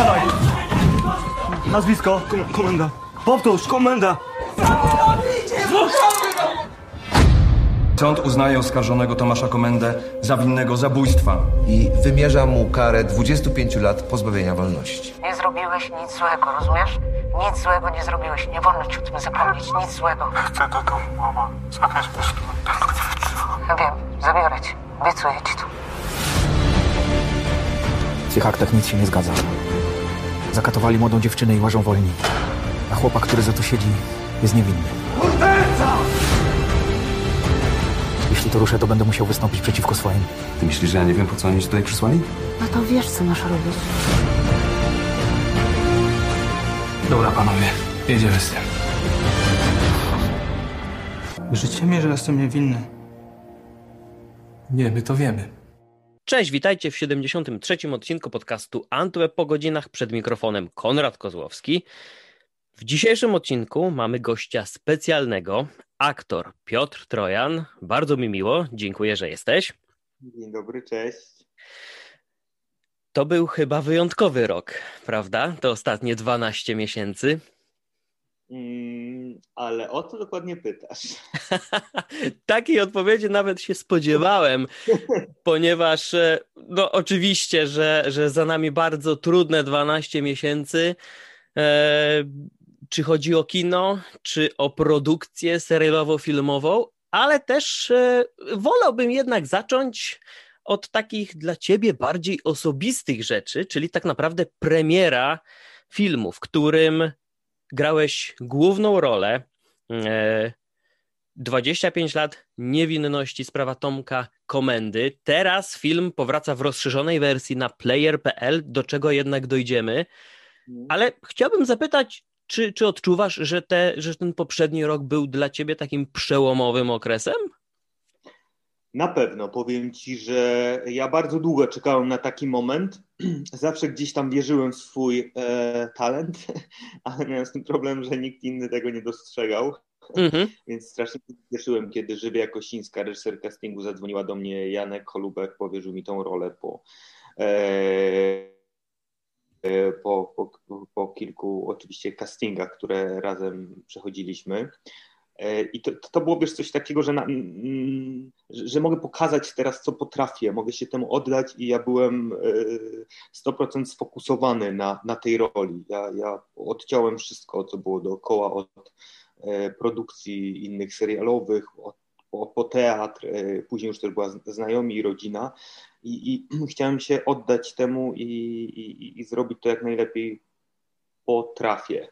Siadaj! Nazwisko? Kom komenda. Powtórz, komenda! Sąd uznaje oskarżonego Tomasza Komendę za winnego zabójstwa. i wymierza mu karę 25 lat pozbawienia wolności. Nie zrobiłeś nic złego, rozumiesz? Nic złego nie zrobiłeś. Nie wolno ci o tym zapomnieć. Nic złego. Chcę do domu, mama. Zabierz mnie stąd. Ja wiem, zabiorę cię. Obiecuję ci to. W tych aktach nic się nie zgadza. Zakatowali młodą dziewczynę i łażą wolni. A chłopak, który za to siedzi, jest niewinny. Jeśli to ruszę, to będę musiał wystąpić przeciwko swoim. Ty myślisz, że ja nie wiem, po co oni cię tutaj przysłali? No to wiesz, co masz robić. Dobra, panowie. Jedziemy z tym. Wierzycie mi, że jestem niewinny? Nie, my to wiemy. Cześć, witajcie w 73. odcinku podcastu Antweb po godzinach przed mikrofonem Konrad Kozłowski. W dzisiejszym odcinku mamy gościa specjalnego, aktor Piotr Trojan. Bardzo mi miło, dziękuję, że jesteś. Dzień dobry, cześć. To był chyba wyjątkowy rok, prawda? To ostatnie 12 miesięcy. Mm, ale o co dokładnie pytasz? Takiej odpowiedzi nawet się spodziewałem, ponieważ e, no oczywiście, że, że za nami bardzo trudne 12 miesięcy. E, czy chodzi o kino, czy o produkcję serialowo-filmową, ale też e, wolałbym jednak zacząć od takich dla ciebie bardziej osobistych rzeczy, czyli tak naprawdę premiera filmu, w którym grałeś główną rolę. E, 25 lat niewinności, sprawa Tomka Komendy. Teraz film powraca w rozszerzonej wersji na player.pl, do czego jednak dojdziemy. Ale chciałbym zapytać, czy, czy odczuwasz, że, te, że ten poprzedni rok był dla ciebie takim przełomowym okresem? Na pewno powiem ci, że ja bardzo długo czekałem na taki moment. Zawsze gdzieś tam wierzyłem w swój e, talent, ale miałem z tym problem, że nikt inny tego nie dostrzegał. Mhm. Więc strasznie się cieszyłem, kiedy Żywia Kosińska, reżyser castingu, zadzwoniła do mnie Janek Holubek, powierzył mi tą rolę po, e, e, po, po, po kilku oczywiście castingach, które razem przechodziliśmy. E, I to, to było wiesz, coś takiego, że, na, mm, że, mogę pokazać teraz, co potrafię, mogę się temu oddać i ja byłem e, 100% sfokusowany na, na tej roli. Ja, ja odciąłem wszystko, co było dookoła, od e, produkcji innych serialowych, od, po, po teatr, e, później już też była znajomi i rodzina i, i chciałem się oddać temu i, i, i zrobić to jak najlepiej potrafię.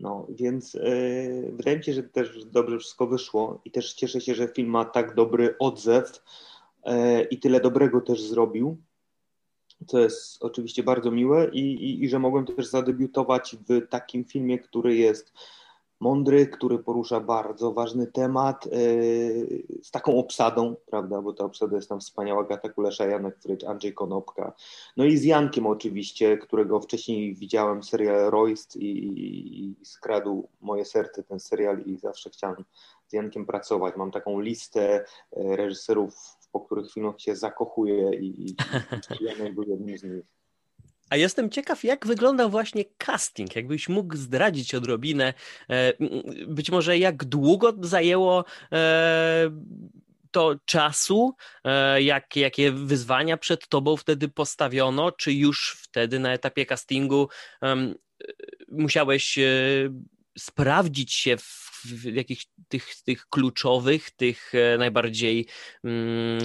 No, więc yy, wydaje mi się, że też dobrze wszystko wyszło i też cieszę się, że film ma tak dobry odzew yy, i tyle dobrego też zrobił, co jest oczywiście bardzo miłe i, i, i że mogłem też zadebiutować w takim filmie, który jest mądry, który porusza bardzo ważny temat yy, z taką obsadą, prawda, bo ta obsada jest tam wspaniała, Gata Kulesza, Janek Frycz, Andrzej Konopka, no i z Jankiem oczywiście, którego wcześniej widziałem serial Royst i, i, i skradł moje serce ten serial i zawsze chciałem z Jankiem pracować. Mam taką listę e, reżyserów, po których filmach się zakochuję i, i, i Janek był jednym z nich. A jestem ciekaw, jak wyglądał właśnie casting. Jakbyś mógł zdradzić odrobinę, e, być może jak długo zajęło e, to czasu, e, jak, jakie wyzwania przed tobą wtedy postawiono, czy już wtedy na etapie castingu musiałeś sprawdzić się w, w jakichś tych, tych kluczowych, tych najbardziej mm,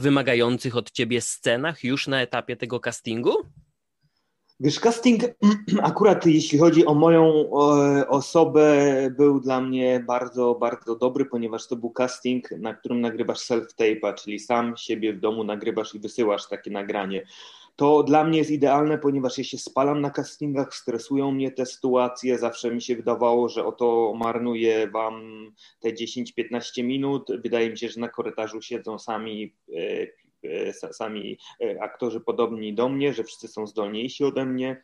wymagających od ciebie scenach już na etapie tego castingu? Wiesz, casting akurat jeśli chodzi o moją osobę, był dla mnie bardzo, bardzo dobry, ponieważ to był casting, na którym nagrywasz self-tape'a, czyli sam siebie w domu nagrywasz i wysyłasz takie nagranie. To dla mnie jest idealne, ponieważ ja się spalam na castingach, stresują mnie te sytuacje, zawsze mi się wydawało, że oto marnuję wam te 10-15 minut. Wydaje mi się, że na korytarzu siedzą sami e, sami e, aktorzy podobni do mnie, że wszyscy są zdolniejsi ode mnie.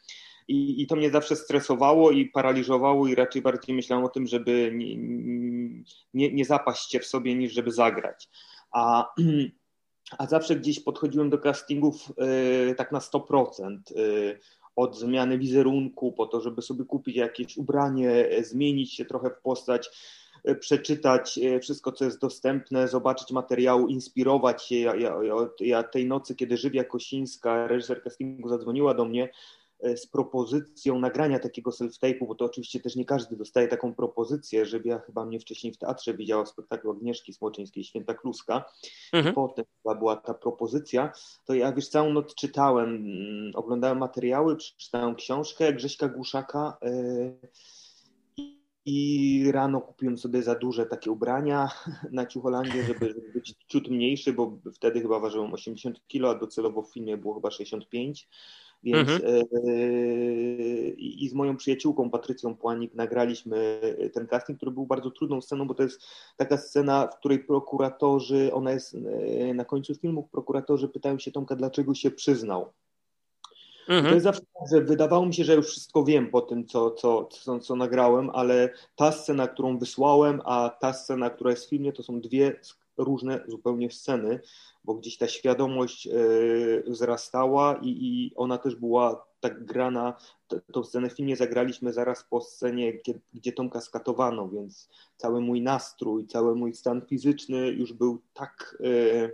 I, I to mnie zawsze stresowało i paraliżowało, i raczej bardziej myślałem o tym, żeby nie, nie, nie zapaść się w sobie, niż żeby zagrać. A, a zawsze gdzieś podchodziłem do castingów y, tak na 100%. Y, od zmiany wizerunku, po to, żeby sobie kupić jakieś ubranie, zmienić się trochę w postać, przeczytać wszystko, co jest dostępne, zobaczyć materiału, inspirować się. Ja, ja, ja tej nocy, kiedy Żywia Kosińska, reżyser castingu, zadzwoniła do mnie, E, z propozycją nagrania takiego self-tape'u, bo to oczywiście też nie każdy dostaje taką propozycję, żeby ja chyba mnie wcześniej w teatrze widziała w spektaklu Agnieszki Smoczyńskiej, Święta Kluska mhm. i potem chyba była ta propozycja, to ja wiesz, całą noc czytałem, mm, oglądałem materiały, przeczytałem książkę Grześka Głuszaka yy, i rano kupiłem sobie za duże takie ubrania na Ciucholandzie, żeby, być ciut mniejszy, bo wtedy chyba ważyłem 80 kg, a docelowo w filmie było chyba 65 więc mhm. e, i z moją przyjaciółką Patrycją Płanik nagraliśmy ten casting, który był bardzo trudną sceną, bo to jest taka scena, w której prokuratorzy, ona jest e, na końcu filmu, prokuratorzy pytają się Tomka, dlaczego się przyznał. Mhm. To jest zawsze tak, że wydawało mi się, że już wszystko wiem po tym, co, co, co, co nagrałem, ale ta scena, którą wysłałem, a ta scena, która jest w filmie, to są dwie różne zupełnie sceny, bo gdzieś ta świadomość e, wzrastała i, i ona też była tak grana, tą scenę w filmie zagraliśmy zaraz po scenie, gdzie, gdzie Tomka skatowano, więc cały mój nastrój, cały mój stan fizyczny już był tak, e,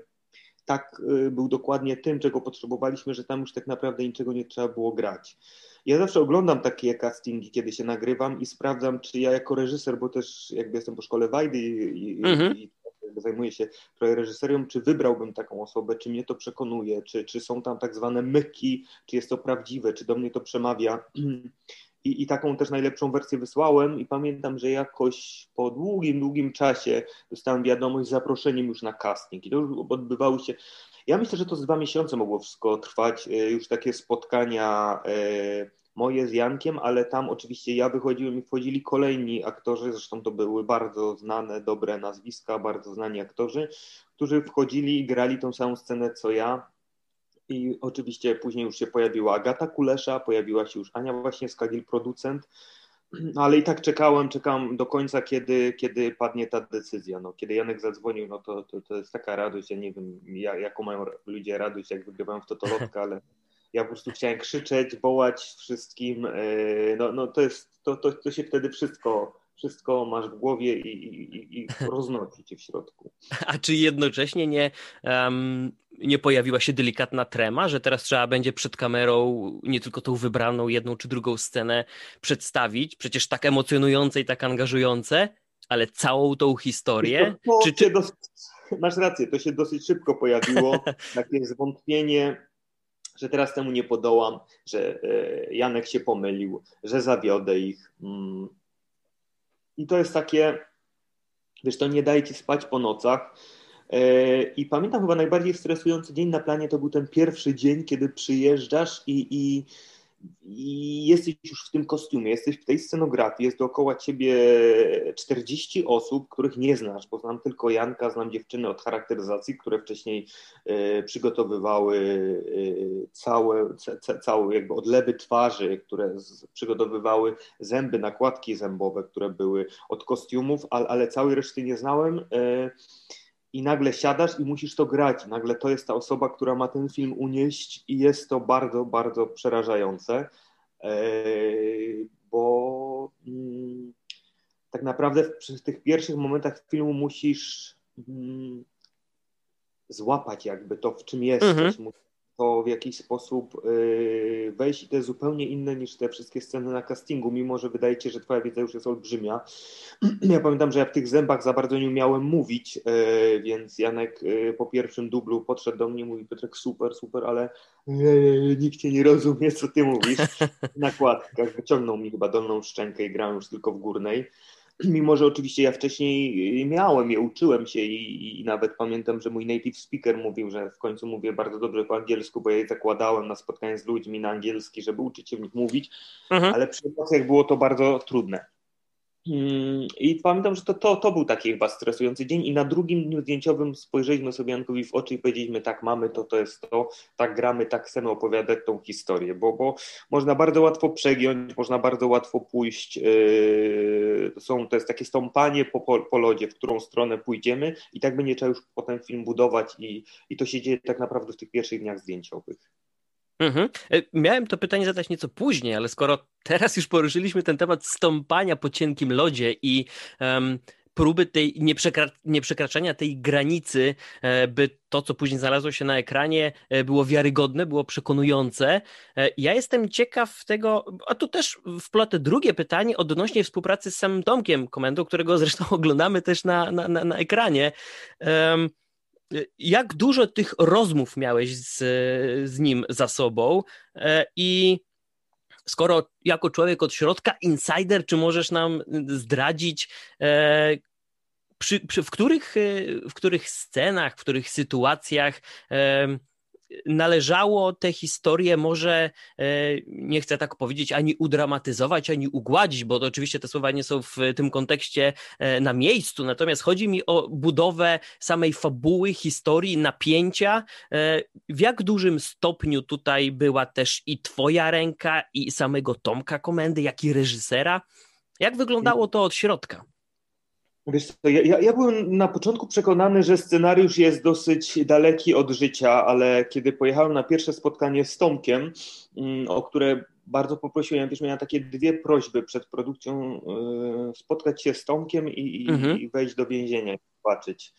tak e, był dokładnie tym, czego potrzebowaliśmy, że tam już tak naprawdę niczego nie trzeba było grać. Ja zawsze oglądam takie castingi, kiedy się nagrywam i sprawdzam, czy ja jako reżyser, bo też jakby jestem po szkole Wajdy i, mhm. i zajmuję się trochę reżyserią, czy wybrałbym taką osobę, czy mnie to przekonuje, czy, czy są tam tak zwane myki, czy jest to prawdziwe, czy do mnie to przemawia. I, I taką też najlepszą wersję wysłałem i pamiętam, że jakoś po długim, długim czasie dostałem wiadomość z zaproszeniem już na casting i to już odbywały się ja myślę, że to z dwa miesiące mogło wszystko trwać, e, już takie spotkania e, moje z Jankiem, ale tam oczywiście ja wychodziłem i wchodzili kolejni aktorzy, zresztą to były bardzo znane, dobre nazwiska, bardzo znani aktorzy, którzy wchodzili i grali tą samą scenę co ja. I oczywiście później już się pojawiła Agata Kulesza, pojawiła się już Ania właśnie Skagil, producent, no ale i tak czekałem, czekam do końca, kiedy, kiedy padnie ta decyzja. No, kiedy Janek zadzwonił, no to, to, to jest taka radość, ja nie wiem, jaką mają ludzie radość, jak wygrywają w totolotka, ale ja po prostu chciałem krzyczeć, wołać wszystkim. E, no, no to jest, to, to, to się wtedy wszystko, wszystko masz w głowie i, i, i roznosi cię w środku. A czy jednocześnie nie, um, nie pojawiła się delikatna trema, że teraz trzeba będzie przed kamerą nie tylko tą wybraną jedną czy drugą scenę przedstawić, przecież tak emocjonujące i tak angażujące, ale całą tą historię? To, czy, czy... Dosyć, masz rację, to się dosyć szybko pojawiło, takie zwątpienie że teraz temu nie podołam, że e, Janek się pomylił, że zawiodę ich. Mm. I to jest takie, wiesz, to nie daje ci spać po nocach. E, I pamiętam chyba najbardziej stresujący dzień na planie to był ten pierwszy dzień, kiedy przyjeżdżasz i, i i jesteś już w tym kostiumie, jesteś w tej scenografii, jest dookoła ciebie 40 osób, których nie znasz, bo znam tylko Janka, znam dziewczyny od charakteryzacji, które wcześniej y, przygotowywały y, całe, ca, całe jakby odlewy twarzy, które z, przygotowywały zęby, nakładki zębowe, które były od kostiumów, ale, ale całej reszty nie znałem. Y, i nagle siadasz i musisz to grać. Nagle to jest ta osoba, która ma ten film unieść i jest to bardzo, bardzo przerażające, e, bo mm, tak naprawdę w tych pierwszych momentach filmu musisz mm, złapać jakby to, w czym jesteś. Mhm to w jakiś sposób y, wejść i to jest zupełnie inne niż te wszystkie sceny na castingu, mimo że wydaje się, że twoja wiedza już jest olbrzymia. Ja pamiętam, że ja w tych zębach za bardzo nie umiałem mówić, y, więc Janek y, po pierwszym dublu podszedł do mnie i mówi Piotrek super, super, ale nikt cię nie rozumie, co ty mówisz. Nakładkach wyciągnął mi chyba dolną szczękę i grałem już tylko w górnej mimo że oczywiście ja wcześniej miałem je, uczyłem się i, i, nawet pamiętam, że mój native speaker mówił, że w końcu mówię bardzo dobrze po angielsku, bo ja je zakładałem na spotkanie z ludźmi na angielski, żeby uczyć się w nich mówić, mhm. ale przy emocjach było to bardzo trudne. Mm, I pamiętam, że to, to, to był taki chyba stresujący dzień i na drugim dniu zdjęciowym spojrzeliśmy sobie Jankowi w oczy i powiedzieliśmy tak mamy to, to jest to, tak gramy, tak chcemy opowiadać tą historię, bo, bo można bardzo łatwo przegiąć, można bardzo łatwo pójść, yy, są, to jest takie stąpanie po, po, po lodzie, w którą stronę pójdziemy i tak będzie trzeba już potem film budować i, i to się dzieje tak naprawdę w tych pierwszych dniach zdjęciowych. Mhm. E, miałem to pytanie zadać nieco później, ale skoro teraz już poruszyliśmy ten temat stąpania po cienkim lodzie i um, próby tej nieprzekra nieprzekraczania tej granicy, e, by to, co później znalazło się na ekranie, e, było wiarygodne, było przekonujące. Ja jestem ciekaw tego, a tu też wplotę drugie pytanie odnośnie współpracy z samym Tomkiem Komendą, którego zresztą oglądamy też na, na, na, na ekranie. Jak dużo tych rozmów miałeś z, z nim za sobą? E, i skoro jako człowiek od środka, insider, czy możesz nam zdradzić, e, przy, przy, w, których, w których scenach, w których sytuacjach należało te historie może, e, nie chcę tak powiedzieć, ani udramatyzować, ani ugładzić, bo oczywiście te słowa nie są w tym kontekście e, na miejscu, natomiast chodzi mi o budowę samej fabuły, historii, napięcia. E, w jak dużym stopniu tutaj była też i twoja ręka, i samego Tomka Komendy, jak i reżysera? Jak wyglądało to od środka? Wiesz co, ja, ja byłem na początku przekonany, że scenariusz jest dosyć daleki od życia, ale kiedy pojechałem na pierwsze spotkanie z Tomkiem, mm, o które bardzo poprosiłem, wiesz, miałem takie dwie prośby przed produkcją, y, spotkać się z Tomkiem i, mhm. i wejść do więzienia i zobaczyć.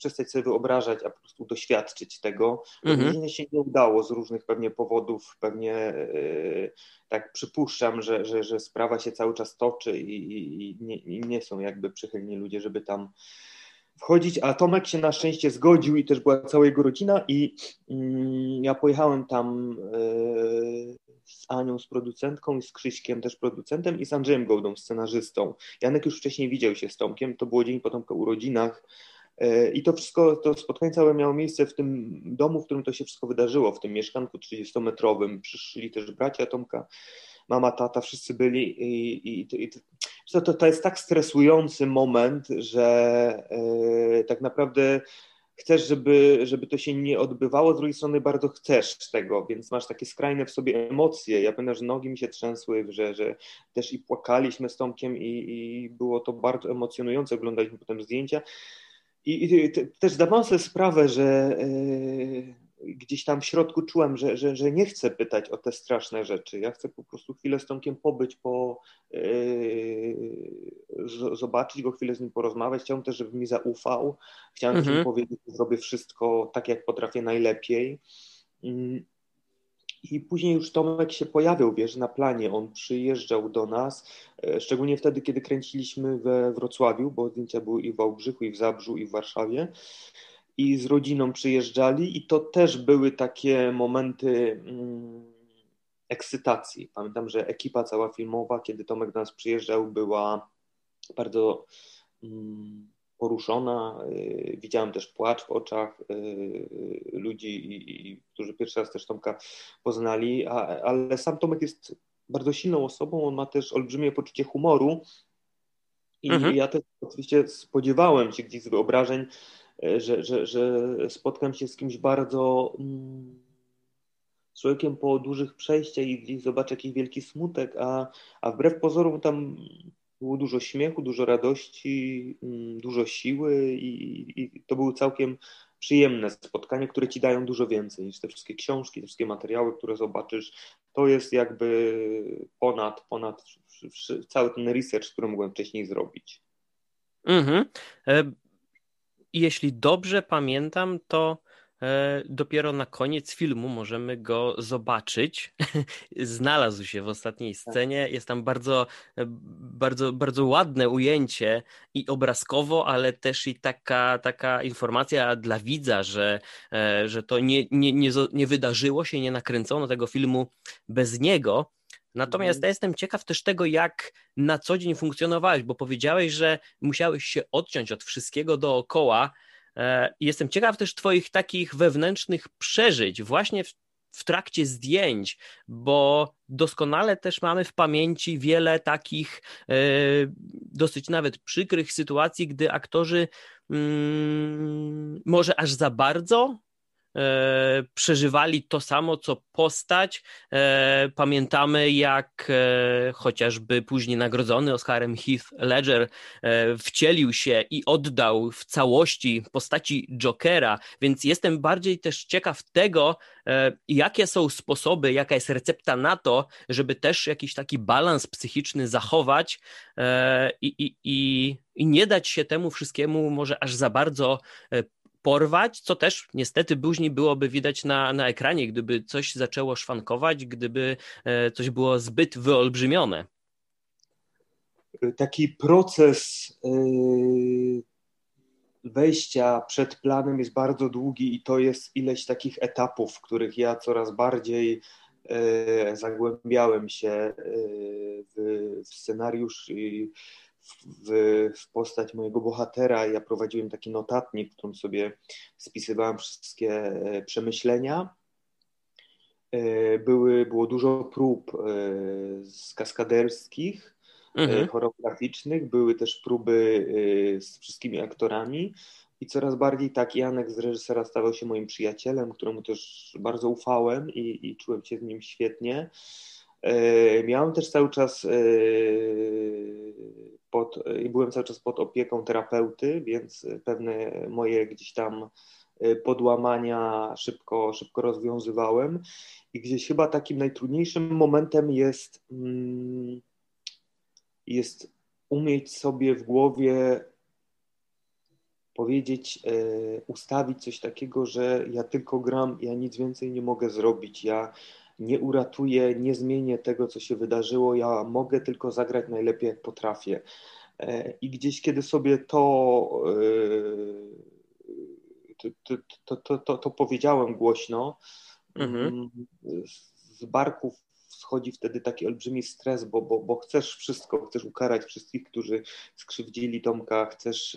Y, przestać sobie wyobrażać, a po prostu doświadczyć tego. Mhm. się nie udało z różnych pewnie powodów, pewnie yy, tak przypuszczam, że, że, że sprawa się cały czas toczy i, i, i, nie, i nie są jakby przychylni ludzie, żeby tam wchodzić, a Tomek się na szczęście zgodził i też była cała jego rodzina i mm, ja pojechałem tam yy, z Anią, z producentką i z Krzyśkiem, też producentem i z Andrzejem Gołdą, scenarzystą. Janek już wcześniej widział się z Tomkiem, to było dzień po Tomka urodzinach E, I to wszystko, to spotkanie całe miało miejsce w tym domu, w którym to się wszystko wydarzyło, w tym mieszkanku 30-metrowym. Przyszli też bracia Tomka, mama, tata, wszyscy byli i, i, i to, to, to jest tak stresujący moment, że e, tak naprawdę chcesz, żeby, żeby to się nie odbywało, z drugiej strony bardzo chcesz tego, więc masz takie skrajne w sobie emocje. Ja pamiętam, że nogi mi się trzęsły, że, że też i płakaliśmy z Tomkiem i, i było to bardzo emocjonujące, oglądaliśmy potem zdjęcia. I, i też zdawałem sobie sprawę, że yy, gdzieś tam w środku czułem, że, że, że nie chcę pytać o te straszne rzeczy. Ja chcę po prostu chwilę z Tomkiem pobyć, po, yy, zobaczyć go, chwilę z nim porozmawiać. Chciałem też, żeby mi zaufał. Chciałem mhm. też mu powiedzieć, że zrobię wszystko tak, jak potrafię najlepiej. Yy. I później już Tomek się pojawiał, wiesz, na planie. On przyjeżdżał do nas, e, szczególnie wtedy, kiedy kręciliśmy we Wrocławiu, bo zdjęcia były i w Wałbrzychu, i w Zabrzu, i w Warszawie. I z rodziną przyjeżdżali, i to też były takie momenty mm, ekscytacji. Pamiętam, że ekipa cała filmowa, kiedy Tomek do nas przyjeżdżał, była bardzo. Mm, poruszona. Y, widziałem też płacz w oczach y, ludzi, którzy pierwszy raz też Tomka poznali, ale sam Tomek jest bardzo silną osobą, on ma też olbrzymie poczucie humoru i mhm. ja też oczywiście spodziewałem się gdzieś z wyobrażeń, y, że, że, że spotkam się z kimś bardzo mm, człowiekiem po dużych przejściach i gdzieś zobaczę jakiś wielki smutek, a, a wbrew pozorom tam było dużo śmiechu, dużo radości, mm, dużo siły i, i, to było całkiem przyjemne spotkanie, które ci dają dużo więcej niż te wszystkie książki, te wszystkie materiały, które zobaczysz. To jest jakby ponad, ponad cały ten research, który mogłem wcześniej zrobić. Mhm. E, jeśli dobrze pamiętam, to dopiero na koniec filmu możemy go zobaczyć. Znalazł się w ostatniej tak. scenie. Jest tam bardzo, e, bardzo, bardzo ładne ujęcie i obrazkowo, ale też i taka, taka informacja dla widza, że, e, że to nie, nie, nie, nie wydarzyło się, nie nakręcono tego filmu bez niego. Natomiast mhm. ja jestem ciekaw też tego, jak na co dzień funkcjonowałeś, bo powiedziałeś, że musiałeś się odciąć od wszystkiego dookoła, E, jestem ciekaw też Twoich takich wewnętrznych przeżyć, właśnie w, w trakcie zdjęć, bo doskonale też mamy w pamięci wiele takich e, dosyć nawet przykrych sytuacji, gdy aktorzy mm, może aż za bardzo e, przeżywali to samo, co postać. E, pamiętamy, jak e, chociażby później nagrodzony Oscarem Heath Ledger wcielił się i oddał w całości postaci Jokera, więc jestem bardziej też ciekaw tego, jakie są sposoby, jaka jest recepta na to, żeby też jakiś taki balans psychiczny zachować i, i, i, i nie dać się temu wszystkiemu może aż za bardzo porwać, co też niestety później byłoby widać na, na ekranie, gdyby coś zaczęło szwankować, gdyby e, coś było zbyt wyolbrzymione. taki proces yy, wejścia przed planem jest bardzo długi i to jest ileś takich etapów, w których ja coraz bardziej yy, zagłębiałem się w scenariusz i w, w postać mojego bohatera. Ja prowadziłem taki notatnik, w którym sobie spisywałem wszystkie e, przemyślenia. E, były, było dużo prób e, z kaskaderskich, Mhm. choreograficznych, były też próby z wszystkimi aktorami i coraz bardziej tak Janek z reżysera stawał się moim przyjacielem, któremu też bardzo ufałem i, i czułem się z nim świetnie. Miałem też cały czas pod, byłem cały czas pod opieką terapeuty, więc pewne moje gdzieś tam podłamania szybko, szybko rozwiązywałem. I gdzieś chyba takim najtrudniejszym momentem jest, mm, jest umieć sobie w głowie powiedzieć, ustawić coś takiego, że ja tylko gram, ja nic więcej nie mogę zrobić. Ja nie uratuję, nie zmienię tego, co się wydarzyło. Ja mogę tylko zagrać najlepiej, jak potrafię. E, I gdzieś, kiedy sobie to, e, to, to, to, to, powiedziałem głośno, mhm. Mm, z barków schodzi wtedy taki olbrzymi stres, bo, bo, bo chcesz wszystko, chcesz ukarać wszystkich, którzy skrzywdzili Tomka, chcesz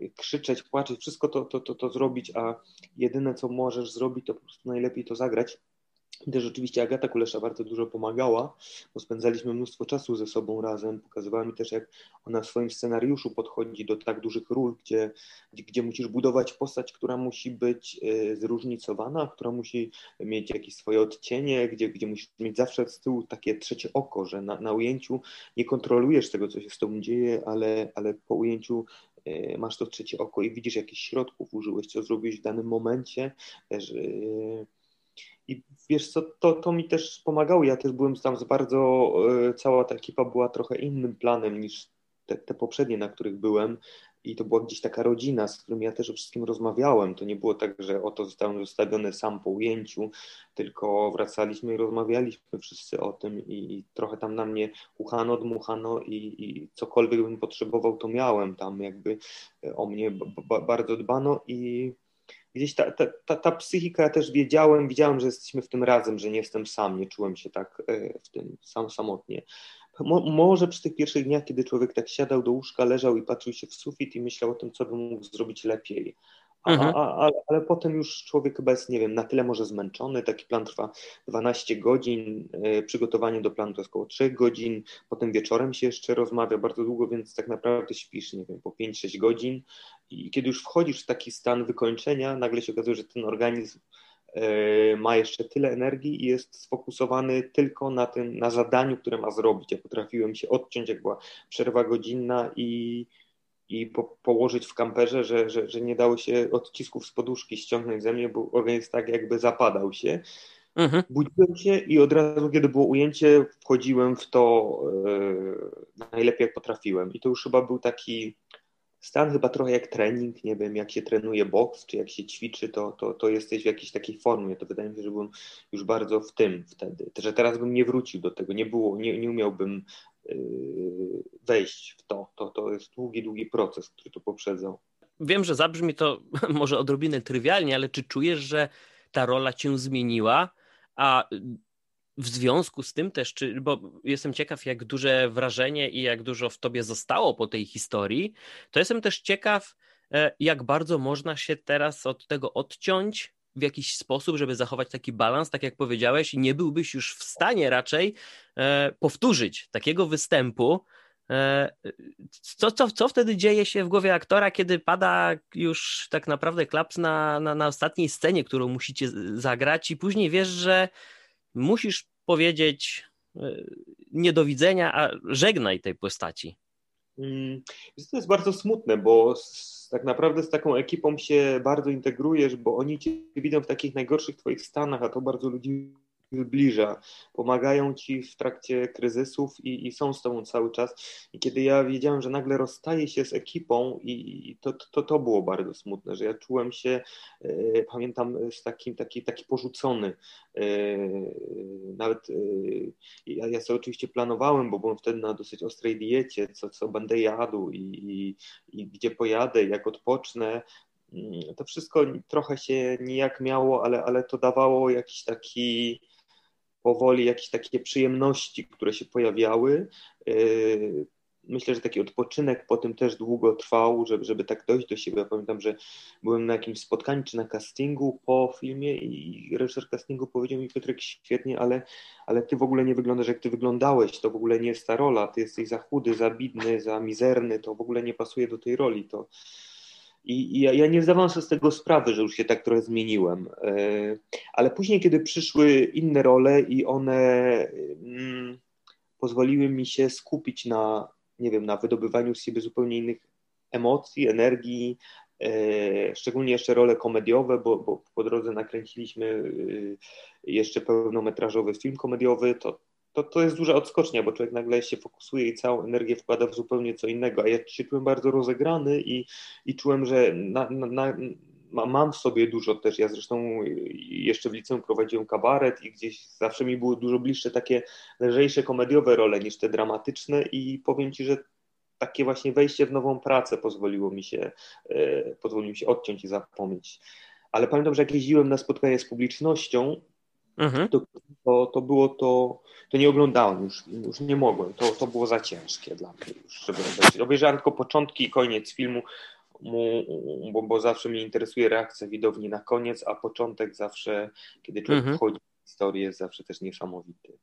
yy, krzyczeć, płaczeć, wszystko to, to, to, to zrobić, a jedyne, co możesz zrobić, to po prostu najlepiej to zagrać. Też oczywiście Agata Kulesza bardzo dużo pomagała, bo spędzaliśmy mnóstwo czasu ze sobą razem. Pokazywała mi też, jak ona w swoim scenariuszu podchodzi do tak dużych ról, gdzie, gdzie, musisz budować postać, która musi być y, zróżnicowana, która musi mieć jakieś swoje odcienie, gdzie, gdzie musisz mieć zawsze z tyłu takie trzecie oko, że na, na ujęciu nie kontrolujesz tego, co się z tobą dzieje, ale, ale po ujęciu y, masz to trzecie oko i widzisz, jakich środków użyłeś, co zrobiłeś w danym momencie. Też, y, i wiesz co, to, to mi też pomagało. Ja też byłem tam z bardzo, e, cała ta ekipa była trochę innym planem niż te, te poprzednie, na których byłem. I to była gdzieś taka rodzina, z którym ja też o wszystkim rozmawiałem. To nie było tak, że oto zostałem zostawiony sam po ujęciu, tylko wracaliśmy i rozmawialiśmy wszyscy o tym i trochę tam na mnie uchano, dmuchano i, i cokolwiek bym potrzebował, to miałem tam jakby o mnie bardzo dbano i gdzieś ta, ta, ta, ta psychika, ja też wiedziałem, widziałem, że jesteśmy w tym razem, że nie jestem sam, nie czułem się tak e, w tym sam samotnie. Mo, może przy tych pierwszych dniach, kiedy człowiek tak siadał do łóżka, leżał i patrzył się w sufit i myślał o tym, co by mógł zrobić lepiej. A, mhm. a, a, ale potem już człowiek chyba jest, nie wiem, na tyle może zmęczony. Taki plan trwa 12 godzin, y, przygotowanie do planu to jest około 3 godzin, potem wieczorem się jeszcze rozmawia bardzo długo, więc tak naprawdę śpisz, nie wiem, po 5-6 godzin. I kiedy już wchodzisz w taki stan wykończenia, nagle się okazuje, że ten organizm y, ma jeszcze tyle energii i jest sfokusowany tylko na tym, na zadaniu, które ma zrobić. Ja potrafiłem się odciąć, jak była przerwa godzinna i i po, położyć w kamperze, że, że, że nie dało się odcisków z poduszki ściągnąć ze mnie, bo organizm tak jakby zapadał się. Mhm. Budziłem się i od razu, kiedy było ujęcie, wchodziłem w to yy, najlepiej jak potrafiłem. I to już chyba był taki stan, chyba trochę jak trening, nie wiem, jak się trenuje boks, czy jak się ćwiczy, to, to, to jesteś w jakiejś takiej formie. To wydaje mi się, że byłem już bardzo w tym wtedy. Że teraz bym nie wrócił do tego, nie było, nie, nie umiałbym wejść w to. to. To jest długi, długi proces, który to poprzedzał. Wiem, że zabrzmi to może odrobinę trywialnie, ale czy czujesz, że ta rola cię zmieniła, a w związku z tym też, czy, bo jestem ciekaw, jak duże wrażenie i jak dużo w tobie zostało po tej historii, to jestem też ciekaw, e, jak bardzo można się teraz od tego odciąć w jakiś sposób, żeby zachować taki balans, tak jak powiedziałeś, nie byłbyś już w stanie raczej e, powtórzyć takiego występu, E, co, co, co wtedy dzieje się w głowie aktora, kiedy pada już tak naprawdę klaps na, na, na ostatniej scenie, którą musicie zagrać, i później wiesz, że musisz powiedzieć e, nie do widzenia, a żegnaj tej postaci? Mm, to jest bardzo smutne, bo z, tak naprawdę z taką ekipą się bardzo integrujesz, bo oni cię widzą w takich najgorszych twoich stanach, a to bardzo ludzi zbliża, pomagają ci w trakcie kryzysów i, i, są z tobą cały czas. I kiedy ja wiedziałem, że nagle rozstaję się z ekipą, i, to, to, to było bardzo smutne, że ja czułem się, e, pamiętam, z takim, taki, taki porzucony. E, nawet e, ja, ja sobie oczywiście planowałem, bo byłem wtedy na dosyć ostrej diecie, co, co będę jadł i, i, i gdzie pojadę, jak odpocznę. Mm, to wszystko trochę się nijak miało, ale, ale to dawało jakiś taki powoli jakieś takie przyjemności, które się pojawiały. Yy, myślę, że taki odpoczynek po tym też długo trwał, żeby, żeby tak dojść do siebie. Ja pamiętam, że byłem na jakimś spotkaniu czy na castingu po filmie i reżyser castingu powiedział mi, Piotrek, świetnie, ale, ale ty w ogóle nie wyglądasz jak ty wyglądałeś, to w ogóle nie jest ta rola, ty jesteś za chudy, za bidny, za mizerny, to w ogóle nie pasuje do tej roli. To, i, ja, ja, nie zdawałem sobie z tego sprawy, że już się tak trochę zmieniłem. E, ale później, kiedy przyszły inne role i one mm, pozwoliły mi się skupić na, nie wiem, na wydobywaniu z siebie zupełnie innych emocji, energii, e, szczególnie jeszcze role komediowe, bo, bo po drodze nakręciliśmy e, jeszcze pełnometrażowy film komediowy, to, to, to jest duża odskocznia, bo człowiek nagle się fokusuje i całą energię wkłada w zupełnie co innego, a ja się czułem bardzo rozegrany i, i czułem, że na, na, na, mam w sobie dużo też, ja zresztą jeszcze w liceum prowadziłem kabaret i gdzieś zawsze mi były dużo bliższe takie lżejsze komediowe role niż te dramatyczne i powiem Ci, że takie właśnie wejście w nową pracę pozwoliło mi się, e, pozwoliło mi się odciąć i zapomnieć. Ale pamiętam, że jak jeździłem na spotkanie z publicznością, mhm. to, to, to, było to, to nie oglądałem już, już nie mogłem, to, to było za ciężkie dla mnie już, żeby obejrzeć. Obejrzałem tylko początki i koniec filmu, bo, bo zawsze mnie interesuje reakcja widowni na koniec, a początek zawsze, kiedy człowiek mhm. wchodzi w historię, jest zawsze też niesamowity.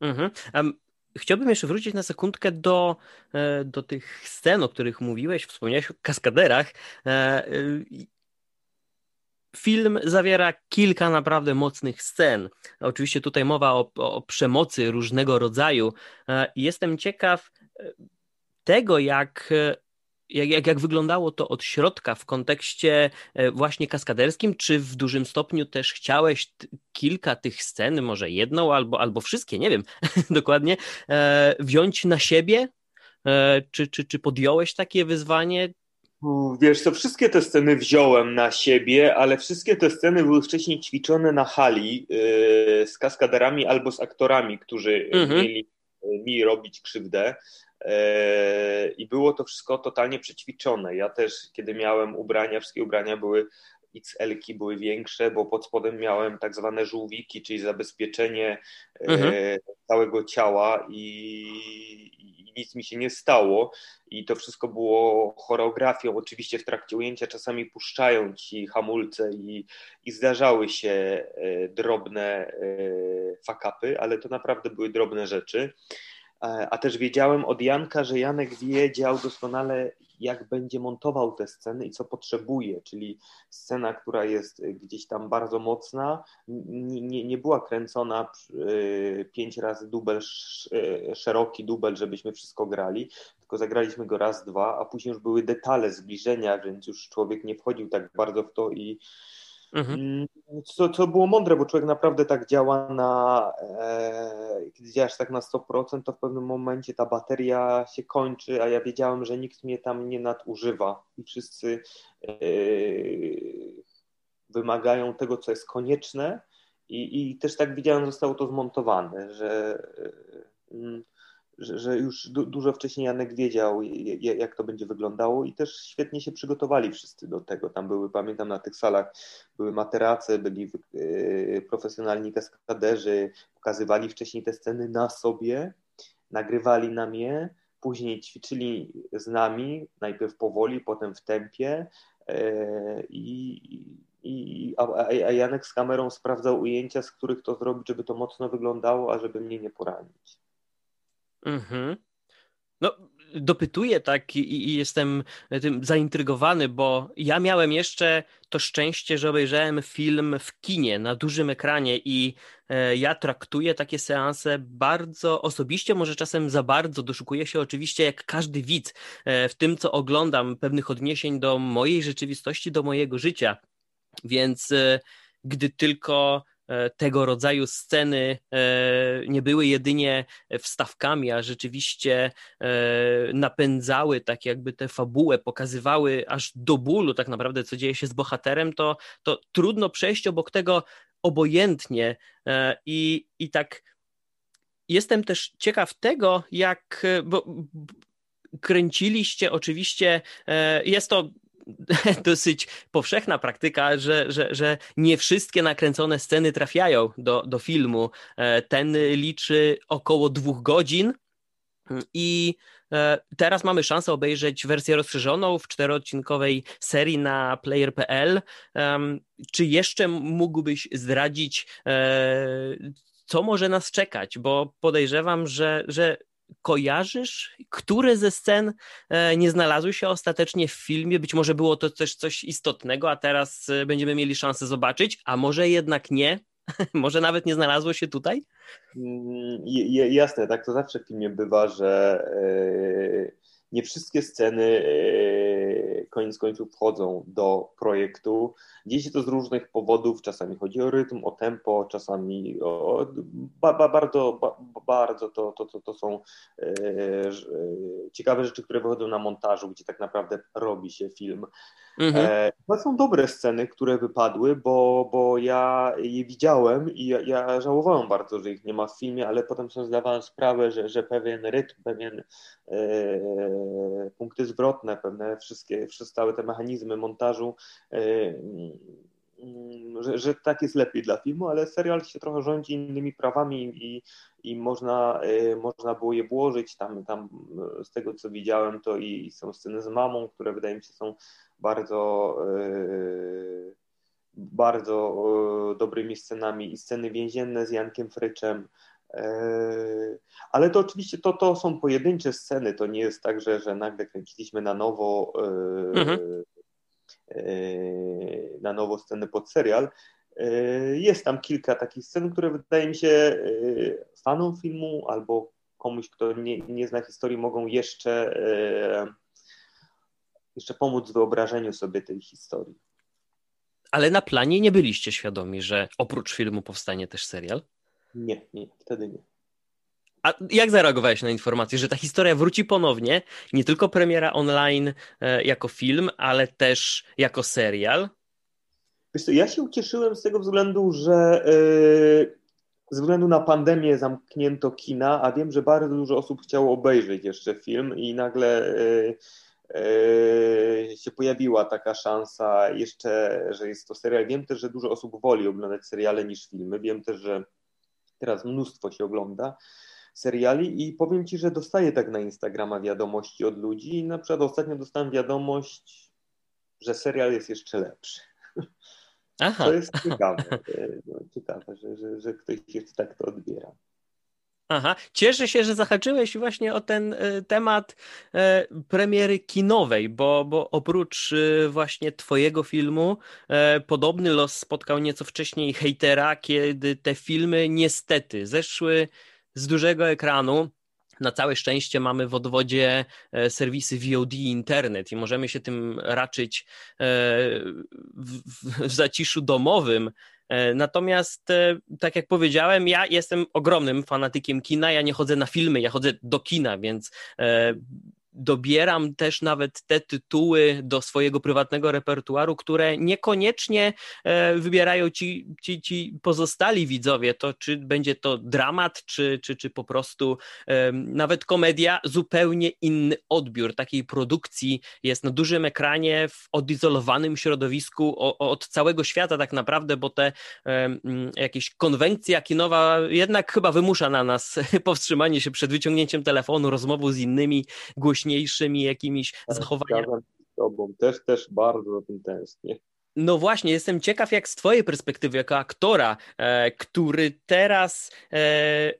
Mhm. Um, chciałbym jeszcze wrócić na sekundkę do, e, do tych scen, o których mówiłeś, wspomniałeś o kaskaderach. E, Film zawiera kilka naprawdę mocnych scen. Oczywiście tutaj mowa o, o przemocy różnego rodzaju. E, jestem ciekaw e, tego, jak jak, jak, jak wyglądało to od środka w kontekście e, właśnie kaskaderskim? Czy w dużym stopniu też chciałeś kilka tych scen, może jedną albo, albo wszystkie, nie wiem dokładnie, wziąć na siebie? Czy, czy, czy podjąłeś takie wyzwanie? Wiesz co, wszystkie te sceny wziąłem na siebie, ale wszystkie te sceny były wcześniej ćwiczone na hali yy, z kaskaderami albo z aktorami, którzy mhm. mieli yy, mi robić krzywdę. Yy, I było to wszystko totalnie przećwiczone. Ja też, kiedy miałem ubrania, wszystkie ubrania były XL-ki były większe, bo pod spodem miałem tak zwane żółwiki, czyli zabezpieczenie mhm. całego ciała i, nic mi się nie stało i to wszystko było choreografią. Oczywiście w trakcie ujęcia czasami puszczają ci hamulce i, i zdarzały się e, drobne e, fakapy, ale to naprawdę były drobne rzeczy. E, a też wiedziałem od Janka, że Janek wiedział doskonale, jak będzie montował te sceny i co potrzebuje, czyli scena, która jest gdzieś tam bardzo mocna, nie, nie, była kręcona e, pięć razy dubel, e, szeroki dubel, żebyśmy wszystko grali, tylko zagraliśmy go raz, dwa, a później już były detale zbliżenia, więc już człowiek nie wchodził tak bardzo w to i Mhm. Mm, co, co było mądre, bo człowiek naprawdę tak działa na, e, kiedy działasz tak na 100%, to w pewnym momencie ta bateria się kończy, a ja wiedziałem, że nikt mnie tam nie nadużywa i wszyscy e, wymagają tego, co jest konieczne i, i też tak widziałem, zostało to zmontowane, że e, że, że już du, dużo wcześniej Janek wiedział, jak to będzie wyglądało i też świetnie się przygotowali wszyscy do tego. Tam były, pamiętam, na tych salach były materace, byli yy, profesjonalni kaskaderzy, pokazywali wcześniej te sceny na sobie, nagrywali na mnie, później ćwiczyli z nami, najpierw powoli, potem w tempie yy, i, i, a, a Janek z kamerą sprawdzał ujęcia, z których to zrobić, żeby to mocno wyglądało, a żeby mnie nie poranić. Mhm. No, dopytuję tak i, i, jestem tym zaintrygowany, bo ja miałem jeszcze to szczęście, że obejrzałem film w kinie na dużym ekranie i e, ja traktuję takie seanse bardzo osobiście, może czasem za bardzo. Doszukuję się oczywiście, jak każdy widz, e, w tym co oglądam, pewnych odniesień do mojej rzeczywistości, do mojego życia. Więc e, gdy tylko tego rodzaju sceny e, nie były jedynie wstawkami, a rzeczywiście e, napędzały tak jakby tę fabułę, pokazywały aż do bólu tak naprawdę, co dzieje się z bohaterem, to, to trudno przejść obok tego obojętnie i, i tak jestem też ciekaw tego, jak bo, kręciliście oczywiście, jest to dosyć powszechna praktyka, że, że, że nie wszystkie nakręcone sceny trafiają do, do filmu. E, ten liczy około dwóch godzin i e, Teraz mamy szansę obejrzeć wersję rozszerzoną w czteroodcinkowej serii na player.pl. Czy jeszcze mógłbyś zdradzić, e, co może nas czekać? Bo podejrzewam, że, że kojarzysz, które ze scen e, nie znalazły się ostatecznie w filmie? Być może było to też coś istotnego, a teraz e, będziemy mieli szansę zobaczyć, a może jednak nie? może nawet nie znalazło się tutaj? Mm, jasne, tak to zawsze w filmie bywa, że e, nie wszystkie sceny koniec końców wchodzą do projektu. Dzieje się to z różnych powodów, czasami chodzi o rytm, o tempo, czasami o, ba, ba, bardzo, ba, bardzo to, to, to, to są e, e, ciekawe rzeczy, które wychodzą na montażu, gdzie tak naprawdę robi się film. Mhm. E, to są dobre sceny, które wypadły, bo, bo ja je widziałem i ja, ja, żałowałem bardzo, że ich nie ma w filmie, ale potem sobie zdawałem sprawę, że, że pewien rytm, pewien e, punkty zwrotne, pewne wszystkie, wszystkie całe te mechanizmy montażu e, że, że, tak jest lepiej dla filmu, ale serial się trochę rządzi innymi prawami i, i można, y, można było je włożyć. Tam, tam y, z tego co widziałem, to i są sceny z mamą, które wydaje mi się są bardzo bardzo dobrymi scenami i sceny więzienne z Jankiem Fryczem. Ale to oczywiście to, to są pojedyncze sceny, to nie jest tak, że, że nagle kręciliśmy na nowo mhm. na nowo sceny pod serial. E, jest tam kilka takich scen, które wydaje mi się e, fanom filmu albo komuś, kto nie, nie zna historii, mogą jeszcze, e, jeszcze pomóc w wyobrażeniu sobie tej historii. Ale na planie nie byliście świadomi, że oprócz filmu powstanie też serial? Nie, nie, wtedy nie. A jak zareagowałeś na informację, że ta historia wróci ponownie, nie tylko premiera online jako film, ale też jako serial? Wiesz co, ja się ucieszyłem z tego względu, że yy, ze względu na pandemię zamknięto kina, a wiem, że bardzo dużo osób chciało obejrzeć jeszcze film i nagle yy, yy, się pojawiła taka szansa jeszcze, że jest to serial. Wiem też, że dużo osób woli oglądać seriale niż filmy. Wiem też, że teraz mnóstwo się ogląda seriali i powiem Ci, że dostaję tak na Instagrama wiadomości od ludzi i na przykład ostatnio dostałem wiadomość, że serial jest jeszcze lepszy. Aha. To jest ciekawe, e, no, ciekawe że, że, że ktoś jeszcze tak to odbiera. Aha, cieszę się, że zahaczyłeś właśnie o ten y, temat y, premiery kinowej, bo, bo oprócz y, właśnie twojego filmu podobny los spotkał nieco wcześniej hejtera, kiedy te filmy niestety zeszły z dużego ekranu na całe szczęście mamy w odwodzie e, serwisy VOD internet i możemy się tym raczyć e, w, w zaciszu domowym. E, natomiast, tak jak powiedziałem, ja jestem ogromnym fanatykiem kina. Ja nie chodzę na filmy, ja chodzę do kina, więc dobieram też nawet te tytuły do swojego prywatnego repertuaru, które niekoniecznie e, wybierają ci, ci, ci pozostali widzowie. To czy będzie to dramat, czy, czy, czy po prostu nawet komedia, zupełnie inny odbiór takiej produkcji jest na dużym ekranie, w odizolowanym środowisku od całego świata tak naprawdę, bo te jakieś konwencja kinowa jednak chyba wymusza na nas powstrzymanie się przed wyciągnięciem telefonu, rozmową z innymi głośnikami wcześniejszymi jakimiś tak, zachowaniami. Z tobą. Też, też bardzo za tym tęsknię. No właśnie, jestem ciekaw, jak z Twojej perspektywy, jako aktora, e, który teraz e,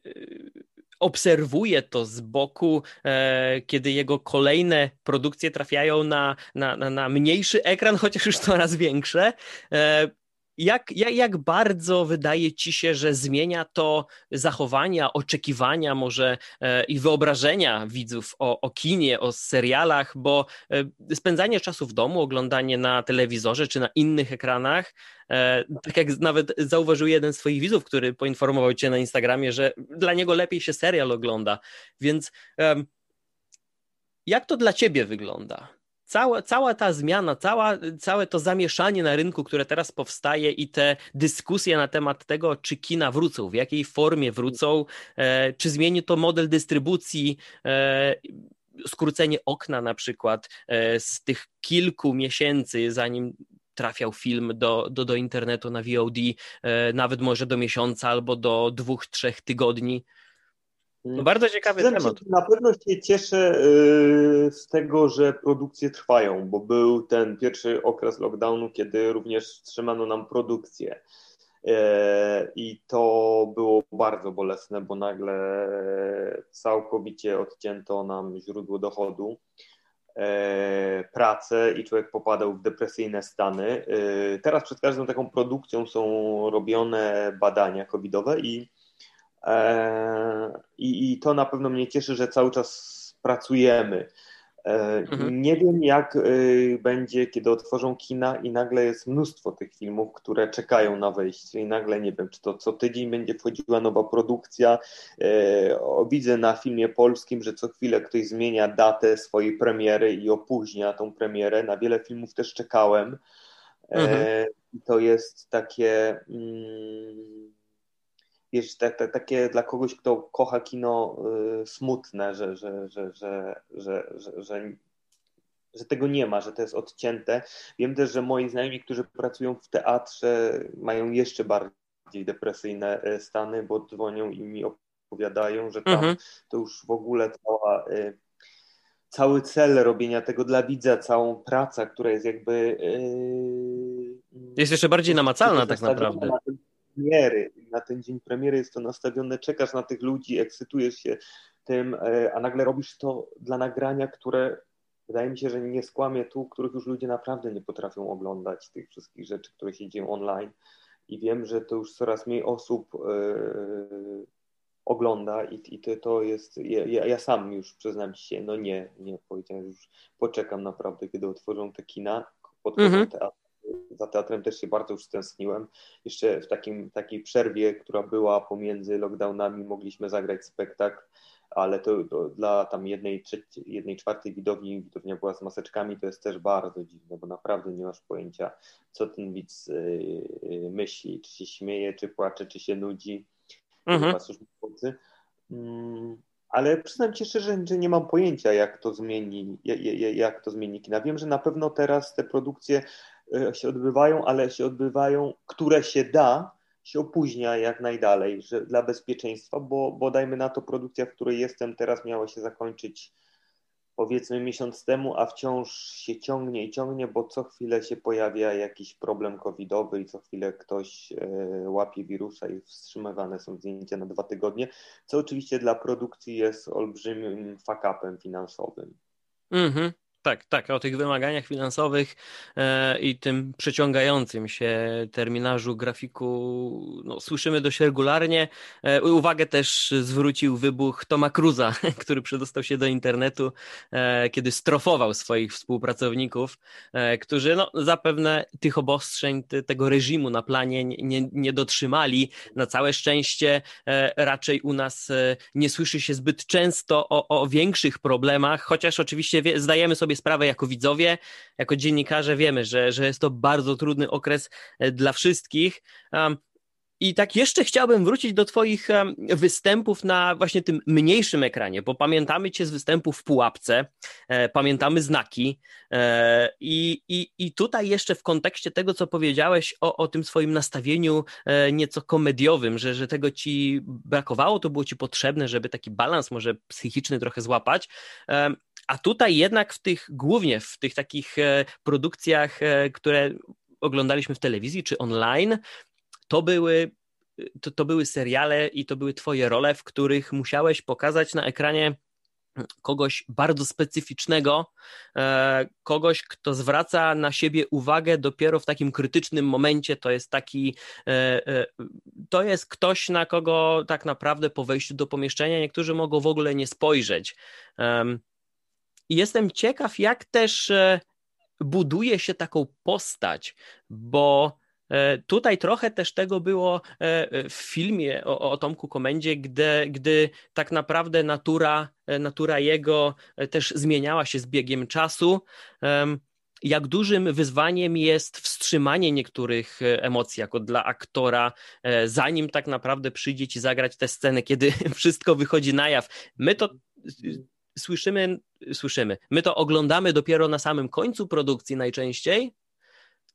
obserwuje to z boku, e, kiedy jego kolejne produkcje trafiają na, na, na, na mniejszy ekran, chociaż już coraz większe. Jak, jak, jak bardzo wydaje ci się, że zmienia to zachowania, oczekiwania może e, i wyobrażenia widzów o, o kinie, o serialach, bo e, spędzanie czasu w domu, oglądanie na telewizorze czy na innych ekranach, e, tak jak nawet zauważył jeden z twoich widzów, który poinformował cię na Instagramie, że dla niego lepiej się serial ogląda. Więc jak to dla ciebie wygląda? Cała, cała ta zmiana, cała, całe to zamieszanie na rynku, które teraz powstaje i te dyskusje na temat tego, czy kina wrócą, w jakiej formie wrócą, e, czy zmieni to model dystrybucji, e, skrócenie okna na przykład e, z tych kilku miesięcy, zanim trafiał film do, do, do internetu na VOD, e, nawet może do miesiąca albo do dwóch, trzech tygodni. No bardzo ciekawy Przyznam temat. Na pewno się cieszę y, z tego, że produkcje trwają, bo był ten pierwszy okres lockdownu, kiedy również wstrzymano nam produkcję. E, I to było bardzo bolesne, bo nagle całkowicie odcięto nam źródło dochodu, e, pracę i człowiek popadał w depresyjne stany. Teraz przed każdą taką produkcją są robione badania covidowe i I, I to na pewno mnie cieszy, że cały czas pracujemy. E, mhm. Nie wiem, jak e, będzie, kiedy otworzą kina i nagle jest mnóstwo tych filmów, które czekają na wejście i nagle nie wiem, czy to co tydzień będzie wchodziła nowa produkcja. Widzę na filmie polskim, że co chwilę ktoś zmienia datę swojej premiery i opóźnia tą premierę. Na wiele filmów też czekałem. Mhm. To jest takie... Mm, wiesz, takie dla kogoś, kto kocha kino y, smutne, że, że, że, że, że, że, że, że tego nie ma, że to jest odcięte. Wiem też, że moi znajomi, którzy pracują w teatrze, mają jeszcze bardziej depresyjne y, stany, bo dzwonią i mi opowiadają, że tam mhm. to już w ogóle cała y, cały cel robienia tego dla widza, całą pracę, która jest jakby. Yy, jest jeszcze bardziej namacalna, tak naprawdę. Na premiery. Na ten dzień premiery jest to nastawione, czekasz na tych ludzi, ekscytujesz się tym, e, a nagle robisz to dla nagrania, które wydaje mi się, że nie skłamie tu, których już ludzie naprawdę nie potrafią oglądać, tych wszystkich rzeczy, które się dzieją online. I wiem, że to już coraz mniej osób yy, ogląda i, i to, to jest, ja, ja, sam już przyznam się, no nie, nie powiedziałem, już poczekam naprawdę, kiedy otworzą te kina, mm -hmm. Za teatrem też się bardzo już stęskniłem. Jeszcze w takim, takiej przerwie, która była pomiędzy lockdownami, mogliśmy zagrać spektakl, ale to, to dla tam jednej, trzeci, jednej czwartej widowni, widownia była z maseczkami, to jest też bardzo dziwne, bo naprawdę nie masz pojęcia, co ten widz yy, myśli, czy się śmieje, czy płacze, czy się nudzi. Mhm. Mm, ale przyznam ci szczerze, że nie mam pojęcia, jak to zmieni, jak, jak to zmieni kina. Wiem, że na pewno teraz te produkcje się odbywają, ale się odbywają, które się da, się opóźnia jak najdalej, że dla bezpieczeństwa, bo, bo dajmy na to produkcja, w której jestem teraz miała się zakończyć powiedzmy miesiąc temu, a wciąż się ciągnie i ciągnie, bo co chwilę się pojawia jakiś problem covidowy i co chwilę ktoś e, łapie wirusa i wstrzymywane są zdjęcia na dwa tygodnie, co oczywiście dla produkcji jest olbrzymim fakapem finansowym. Mhm. Tak, tak, o tych wymaganiach finansowych e, i tym przeciągającym się terminarzu grafiku no, słyszymy dość regularnie. E, uwagę też zwrócił wybuch Toma Cruza, który przedostał się do internetu, e, kiedy strofował swoich współpracowników, e, którzy no, zapewne tych obostrzeń, ty, tego reżimu na planie nie, nie dotrzymali. Na całe szczęście e, raczej u nas e, nie słyszy się zbyt często o, o większych problemach, chociaż oczywiście wie, zdajemy sobie sprawę jako widzowie, jako dziennikarze wiemy, że, że jest to bardzo trudny okres e, dla wszystkich. I tak jeszcze chciałbym wrócić do Twoich występów na właśnie tym mniejszym ekranie, bo pamiętamy Cię z występów w Pułapce, e, pamiętamy znaki e, i, i, i tutaj jeszcze w kontekście tego, co powiedziałeś o, o tym swoim nastawieniu nieco komediowym, że, że tego Ci brakowało, to było Ci potrzebne, żeby taki balans może psychiczny trochę złapać. A tutaj jednak w tych, głównie w tych takich e, produkcjach, e, które oglądaliśmy w telewizji czy online, to były to, to były seriale i to były twoje role, w których musiałeś pokazać na ekranie kogoś bardzo specyficznego, e, kogoś, kto zwraca na siebie uwagę dopiero w takim krytycznym momencie. To jest taki, to jest ktoś, na kogo tak naprawdę po wejściu do pomieszczenia niektórzy mogą w ogóle nie spojrzeć. I jestem ciekaw, jak też buduje się taką postać, bo E, tutaj trochę też tego było e, w filmie o, o Tomku Komendzie, gdy, gdy tak naprawdę natura, e, natura jego też zmieniała się z biegiem czasu. Jak dużym wyzwaniem jest wstrzymanie niektórych emocji, jako dla aktora, zanim tak naprawdę przyjdzie ci zagrać tę scenę, kiedy wszystko wychodzi na jaw. My to słyszymy, słyszymy. My to oglądamy dopiero na samym końcu produkcji najczęściej,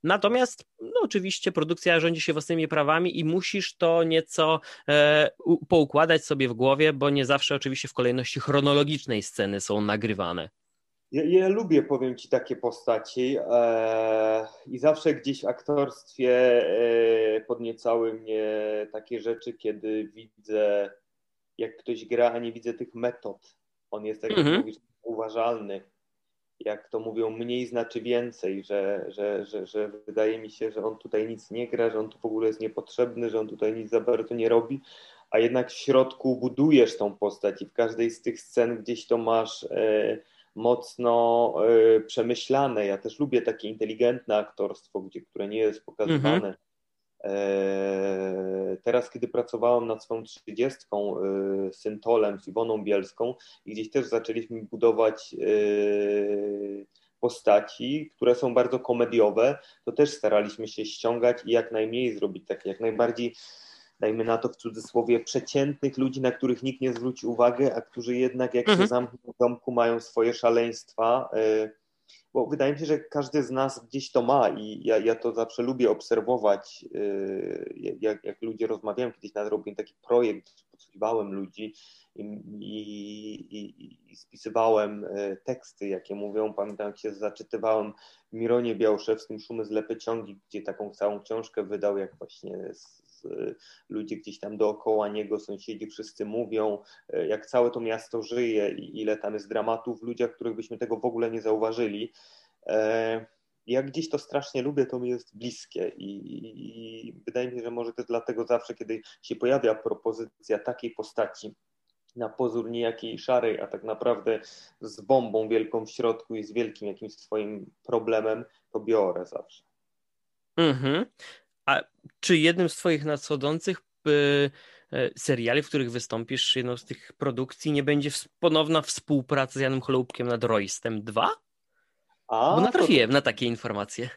Natomiast, no oczywiście, produkcja rządzi się własnymi prawami i musisz to nieco e, poukładać sobie w głowie, bo nie zawsze oczywiście w kolejności chronologicznej sceny są nagrywane. Ja, ja lubię, powiem ci, takie postaci e, i zawsze gdzieś w aktorstwie e, podniecały mnie takie rzeczy, kiedy widzę, jak ktoś gra, a nie widzę tych metod. On jest, tak jak mhm. mówisz, uważalny jak to mówią, mniej znaczy więcej, że, że, że, że wydaje mi się, że on tutaj nic nie gra, że on tu w ogóle jest niepotrzebny, że on tutaj nic za bardzo nie robi, a jednak w środku budujesz tą postać i w każdej z tych scen gdzieś to masz e, mocno e, przemyślane. Ja też lubię takie inteligentne aktorstwo, gdzie, które nie jest pokazywane. Mhm teraz, kiedy pracowałem nad swoją trzydziestką e, Syntolem z Iwoną Bielską i gdzieś też zaczęliśmy budować e, postaci, które są bardzo komediowe, to też staraliśmy się ściągać i jak najmniej zrobić takie, jak najbardziej dajmy na to w cudzysłowie, przeciętnych ludzi, na których nikt nie zwróci uwagi, a którzy jednak jak mhm. się zamkną w domku mają swoje szaleństwa. E, bo wydaje mi się, że każdy z nas gdzieś to ma i ja, ja to zawsze lubię obserwować, yy, jak, jak ludzie rozmawiają. Kiedyś nawet robiłem taki projekt, podsłuchiwałem ludzi i, i, i, spisywałem yy, teksty, jakie mówią. Pamiętam, jak się zaczytywałem w Mironie Białoszewskim Szumy z Lepy Ciągi, gdzie taką całą książkę wydał, jak właśnie z, ludzie gdzieś tam dookoła niego, sąsiedzi wszyscy mówią, e, jak całe to miasto żyje i ile tam jest dramatów w ludziach, których byśmy tego w ogóle nie zauważyli. E, jak gdzieś to strasznie lubię, to mi jest bliskie i, i, i wydaje mi się, że może to dlatego zawsze, kiedy się pojawia propozycja takiej postaci, na pozór niejakiej szarej, a tak naprawdę z bombą wielką w środku i z wielkim jakimś swoim problemem, to biorę zawsze. Mhm. A czy jednym z Twoich nadschodzących y, y, seriali, w których wystąpisz, jedną z tych produkcji, nie będzie ponowna współpraca z Janem Chloupkiem nad Roystem 2? A, Bo natrafiłem to... na takie informacje.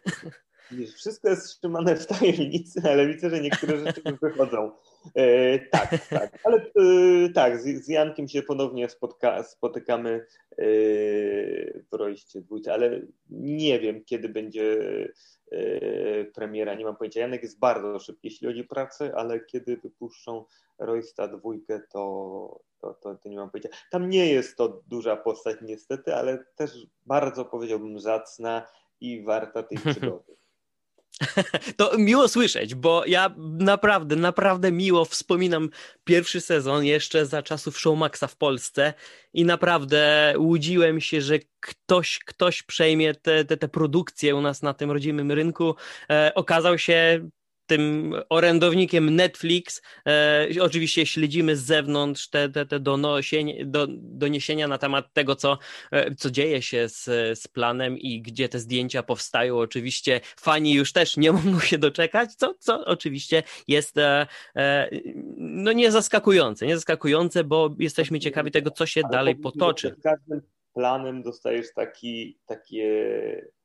Wszystko jest trzymane w tajemnicy, ale widzę, że niektóre rzeczy już wychodzą. E, tak, tak. Ale e, tak, z, z, Jankiem się ponownie spotka, spotykamy e, w Rojście dwójce, ale nie wiem, kiedy będzie e, premiera, nie mam pojęcia. Janek jest bardzo szybki, jeśli chodzi o pracę, ale kiedy wypuszczą Rojsta dwójkę, to, to, to, to, nie mam pojęcia. Tam nie jest to duża postać niestety, ale też bardzo powiedziałbym zacna i warta tej przygody. To miło słyszeć, bo ja naprawdę, naprawdę miło wspominam pierwszy sezon jeszcze za czasów Showmaxa w Polsce i naprawdę łudziłem się, że ktoś, ktoś przejmie te, te, te produkcje u nas na tym rodzimym rynku. E, okazał się tym orędownikiem Netflix. E, oczywiście śledzimy z zewnątrz te, te, te donosienie, do, doniesienia na temat tego, co, e, co dzieje się z, z planem i gdzie te zdjęcia powstają. Oczywiście fani już też nie mogą się doczekać, co, co oczywiście jest e, no nie zaskakujące, nie zaskakujące, bo jesteśmy ciekawi tego, co się Ale dalej potoczy. Z każdym planem dostajesz taki, takie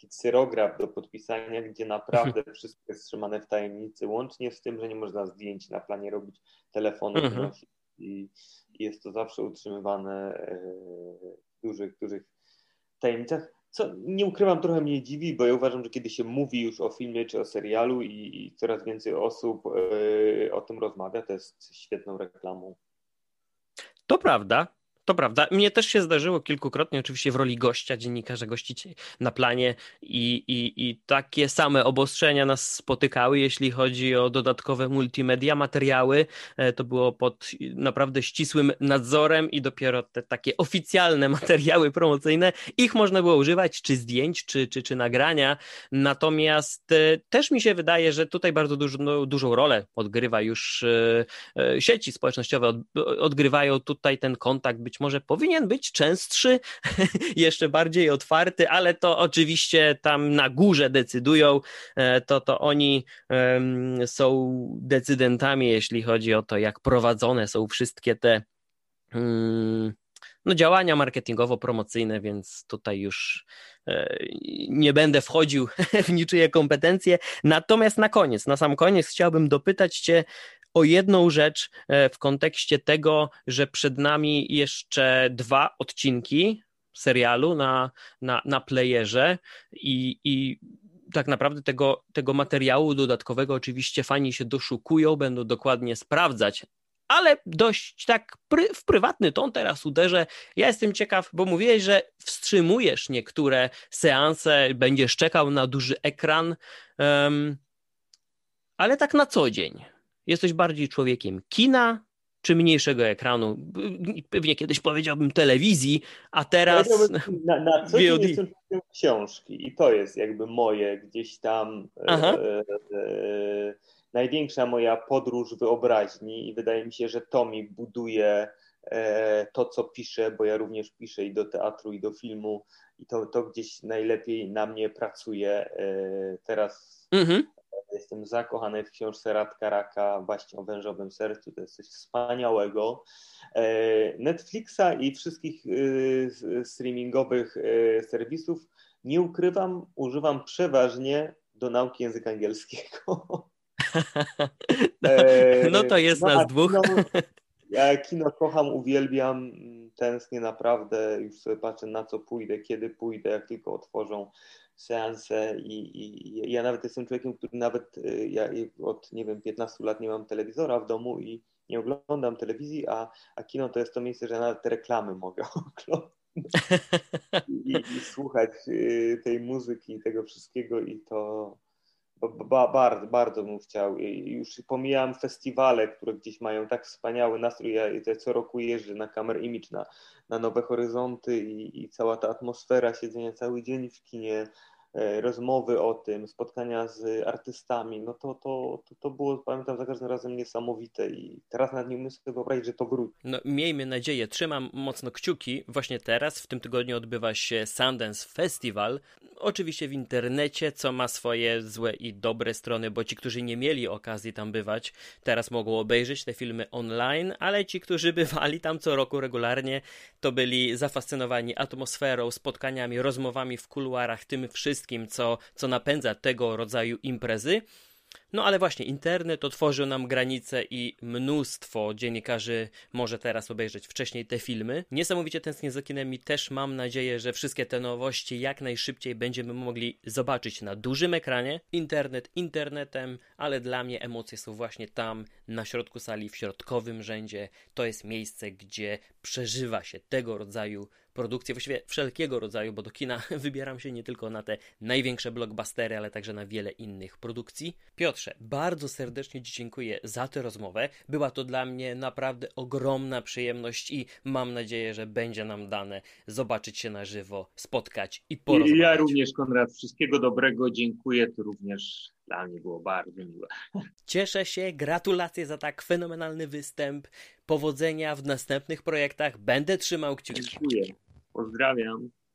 taki cyrograf do podpisania, gdzie naprawdę wszystko jest trzymane w tajemnicy, łącznie z tym, że nie można zdjęć na planie robić, telefonu mhm. i, i jest to zawsze utrzymywane e, w dużych, dużych tajemnicach. Co nie ukrywam, trochę mnie dziwi, bo ja uważam, że kiedy się mówi już o filmie czy o serialu i, i coraz więcej osób e, o tym rozmawia, to jest świetną reklamą. To prawda, To prawda. Mnie też się zdarzyło kilkukrotnie, oczywiście w roli gościa, dziennikarza gościć na planie i, i, i takie same obostrzenia nas spotykały, jeśli chodzi o dodatkowe multimedia, materiały. E, to było pod naprawdę ścisłym nadzorem i dopiero te takie oficjalne materiały promocyjne, ich można było używać, czy zdjęć, czy, czy, czy nagrania. Natomiast e, też mi się wydaje, że tutaj bardzo dużo, no, dużą rolę odgrywa już e, sieci społecznościowe, od, odgrywają tutaj ten kontakt być może powinien być częstszy, jeszcze bardziej otwarty, ale to oczywiście tam na górze decydują, e, to, to oni są decydentami, jeśli chodzi o to, jak prowadzone są wszystkie te um, no, działania marketingowo-promocyjne, więc tutaj już e, nie będę wchodził w niczyje kompetencje. Natomiast na koniec, na sam koniec chciałbym dopytać Cię, o jedną rzecz e, w kontekście tego, że przed nami jeszcze dwa odcinki serialu na, na, na playerze i, i tak naprawdę tego, tego materiału dodatkowego oczywiście fani się doszukują, będą dokładnie sprawdzać, ale dość tak pry, w prywatny ton teraz uderzę. Ja jestem ciekaw, bo mówiłeś, że wstrzymujesz niektóre seanse, będziesz czekał na duży ekran, um, ale tak na co dzień. Jesteś bardziej człowiekiem kina czy mniejszego ekranu? Pewnie kiedyś powiedziałbym telewizji, a teraz na, na co dzień jestem książki i to jest jakby moje gdzieś tam e, e, e, największa moja podróż wyobraźni i wydaje mi się, że to mi buduje e, to, co piszę, bo ja również piszę i do teatru, i do filmu i to, to gdzieś najlepiej na mnie pracuje. E, teraz mhm. Jestem zakochany w książce Radka Raka właśnie o wężowym sercu. To jest coś wspaniałego. E, Netflixa i wszystkich e, streamingowych e, serwisów nie ukrywam, używam przeważnie do nauki języka angielskiego. No to jest no, nas dwóch. Kino, ja kino kocham, uwielbiam, tęsknię naprawdę, już sobie patrzę na co pójdę, kiedy pójdę, jak tylko otworzą seanse i, i, ja nawet jestem człowiekiem, który nawet y, ja od nie wiem 15 lat nie mam telewizora w domu i nie oglądam telewizji, a, a kino to jest to miejsce, że nawet te reklamy mogę oglądać. I, i, słuchać y, tej muzyki i tego wszystkiego i to ba, bardzo, bardzo bym chciał. I już pomijam festiwale, które gdzieś mają tak wspaniały nastrój. Ja, co roku jeżdżę na Kamer Image, na, na Nowe Horyzonty i, i cała ta atmosfera siedzenia cały dzień w kinie, rozmowy o tym, spotkania z artystami, no to, to, to, to było, pamiętam, za każdym razem niesamowite i teraz nad umiem sobie wyobrazić, że to wróci. No miejmy nadzieję, trzymam mocno kciuki. Właśnie teraz, w tym tygodniu odbywa się Sundance Festival, oczywiście w internecie, co ma swoje złe i dobre strony, bo ci, którzy nie mieli okazji tam bywać, teraz mogą obejrzeć te filmy online, ale ci, którzy bywali tam co roku regularnie, to byli zafascynowani atmosferą, spotkaniami, rozmowami w kuluarach, tym wszystkim, co, co napędza tego rodzaju imprezy. No ale właśnie, internet otworzył nam granice i mnóstwo dziennikarzy może teraz obejrzeć wcześniej te filmy. Niesamowicie tęsknię za kinem i też mam nadzieję, że wszystkie te nowości jak najszybciej będziemy mogli zobaczyć na dużym ekranie. Internet internetem, ale dla mnie emocje są właśnie tam, na środku sali, w środkowym rzędzie. To jest miejsce, gdzie przeżywa się tego rodzaju produkcje, właściwie wszelkiego rodzaju, bo do kina wybieram się nie tylko na te największe blockbustery, ale także na wiele innych produkcji. Bardzo serdecznie Ci dziękuję za tę rozmowę. Była to dla mnie naprawdę ogromna przyjemność i mam nadzieję, że będzie nam dane zobaczyć się na żywo, spotkać i porozmawiać. I ja również, Konrad, wszystkiego dobrego. Dziękuję. To również dla mnie było bardzo miłe. Cieszę się, gratulacje za tak fenomenalny występ. Powodzenia w następnych projektach. Będę trzymał kciuki. Dziękuję. Pozdrawiam.